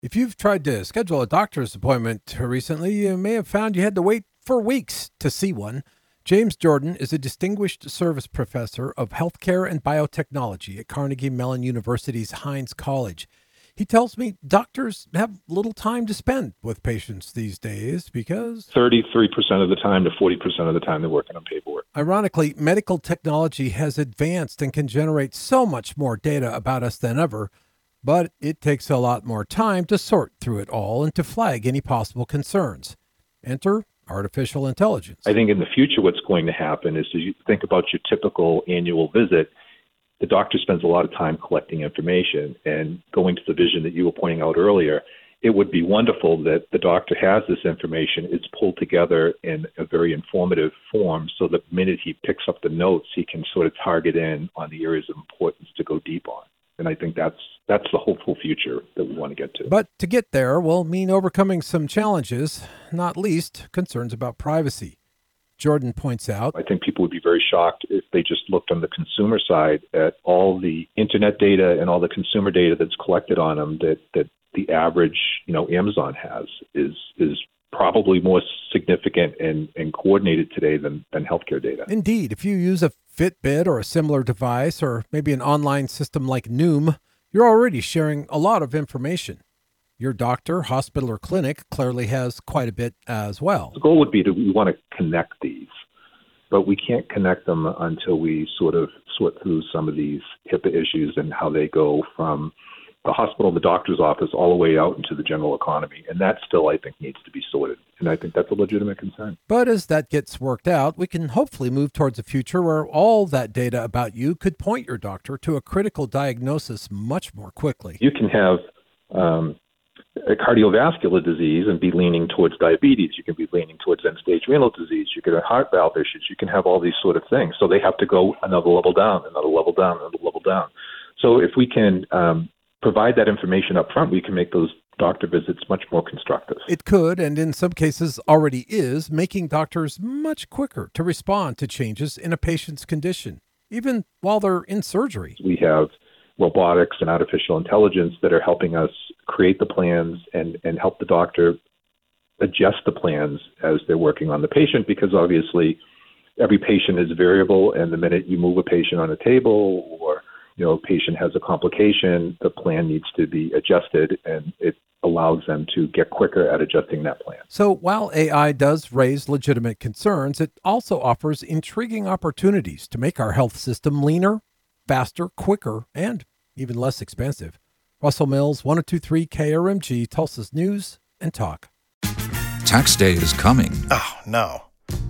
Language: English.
If you've tried to schedule a doctor's appointment recently, you may have found you had to wait for weeks to see one. James Jordan is a distinguished service professor of healthcare and biotechnology at Carnegie Mellon University's Heinz College. He tells me doctors have little time to spend with patients these days because 33% of the time to 40% of the time they're working on paperwork. Ironically, medical technology has advanced and can generate so much more data about us than ever but it takes a lot more time to sort through it all and to flag any possible concerns. Enter artificial intelligence. I think in the future, what's going to happen is as you think about your typical annual visit, the doctor spends a lot of time collecting information and going to the vision that you were pointing out earlier. It would be wonderful that the doctor has this information. It's pulled together in a very informative form so that the minute he picks up the notes, he can sort of target in on the areas of importance to go deep on and I think that's that's the hopeful future that we want to get to. But to get there will mean overcoming some challenges, not least concerns about privacy. Jordan points out. I think people would be very shocked if they just looked on the consumer side at all the internet data and all the consumer data that's collected on them that that the average, you know, Amazon has is is probably more significant and, and coordinated today than, than healthcare data. Indeed. If you use a Fitbit or a similar device, or maybe an online system like Noom, you're already sharing a lot of information. Your doctor, hospital, or clinic clearly has quite a bit as well. The goal would be to we want to connect these, but we can't connect them until we sort of sort through some of these HIPAA issues and how they go from the hospital, the doctor's office, all the way out into the general economy. And that still, I think, needs to be sorted. And I think that's a legitimate concern. But as that gets worked out, we can hopefully move towards a future where all that data about you could point your doctor to a critical diagnosis much more quickly. You can have um, a cardiovascular disease and be leaning towards diabetes. You can be leaning towards end stage renal disease. You can have heart valve issues. You can have all these sort of things. So they have to go another level down, another level down, another level down. So if we can um, provide that information up front, we can make those doctor visits much more constructive. It could, and in some cases already is, making doctors much quicker to respond to changes in a patient's condition, even while they're in surgery. We have robotics and artificial intelligence that are helping us create the plans and, and help the doctor adjust the plans as they're working on the patient because obviously every patient is variable and the minute you move a patient on a table you know, a patient has a complication, the plan needs to be adjusted and it allows them to get quicker at adjusting that plan. So while AI does raise legitimate concerns, it also offers intriguing opportunities to make our health system leaner, faster, quicker, and even less expensive. Russell Mills, 1023 KRMG, Tulsa's News and Talk. Tax day is coming. Oh, no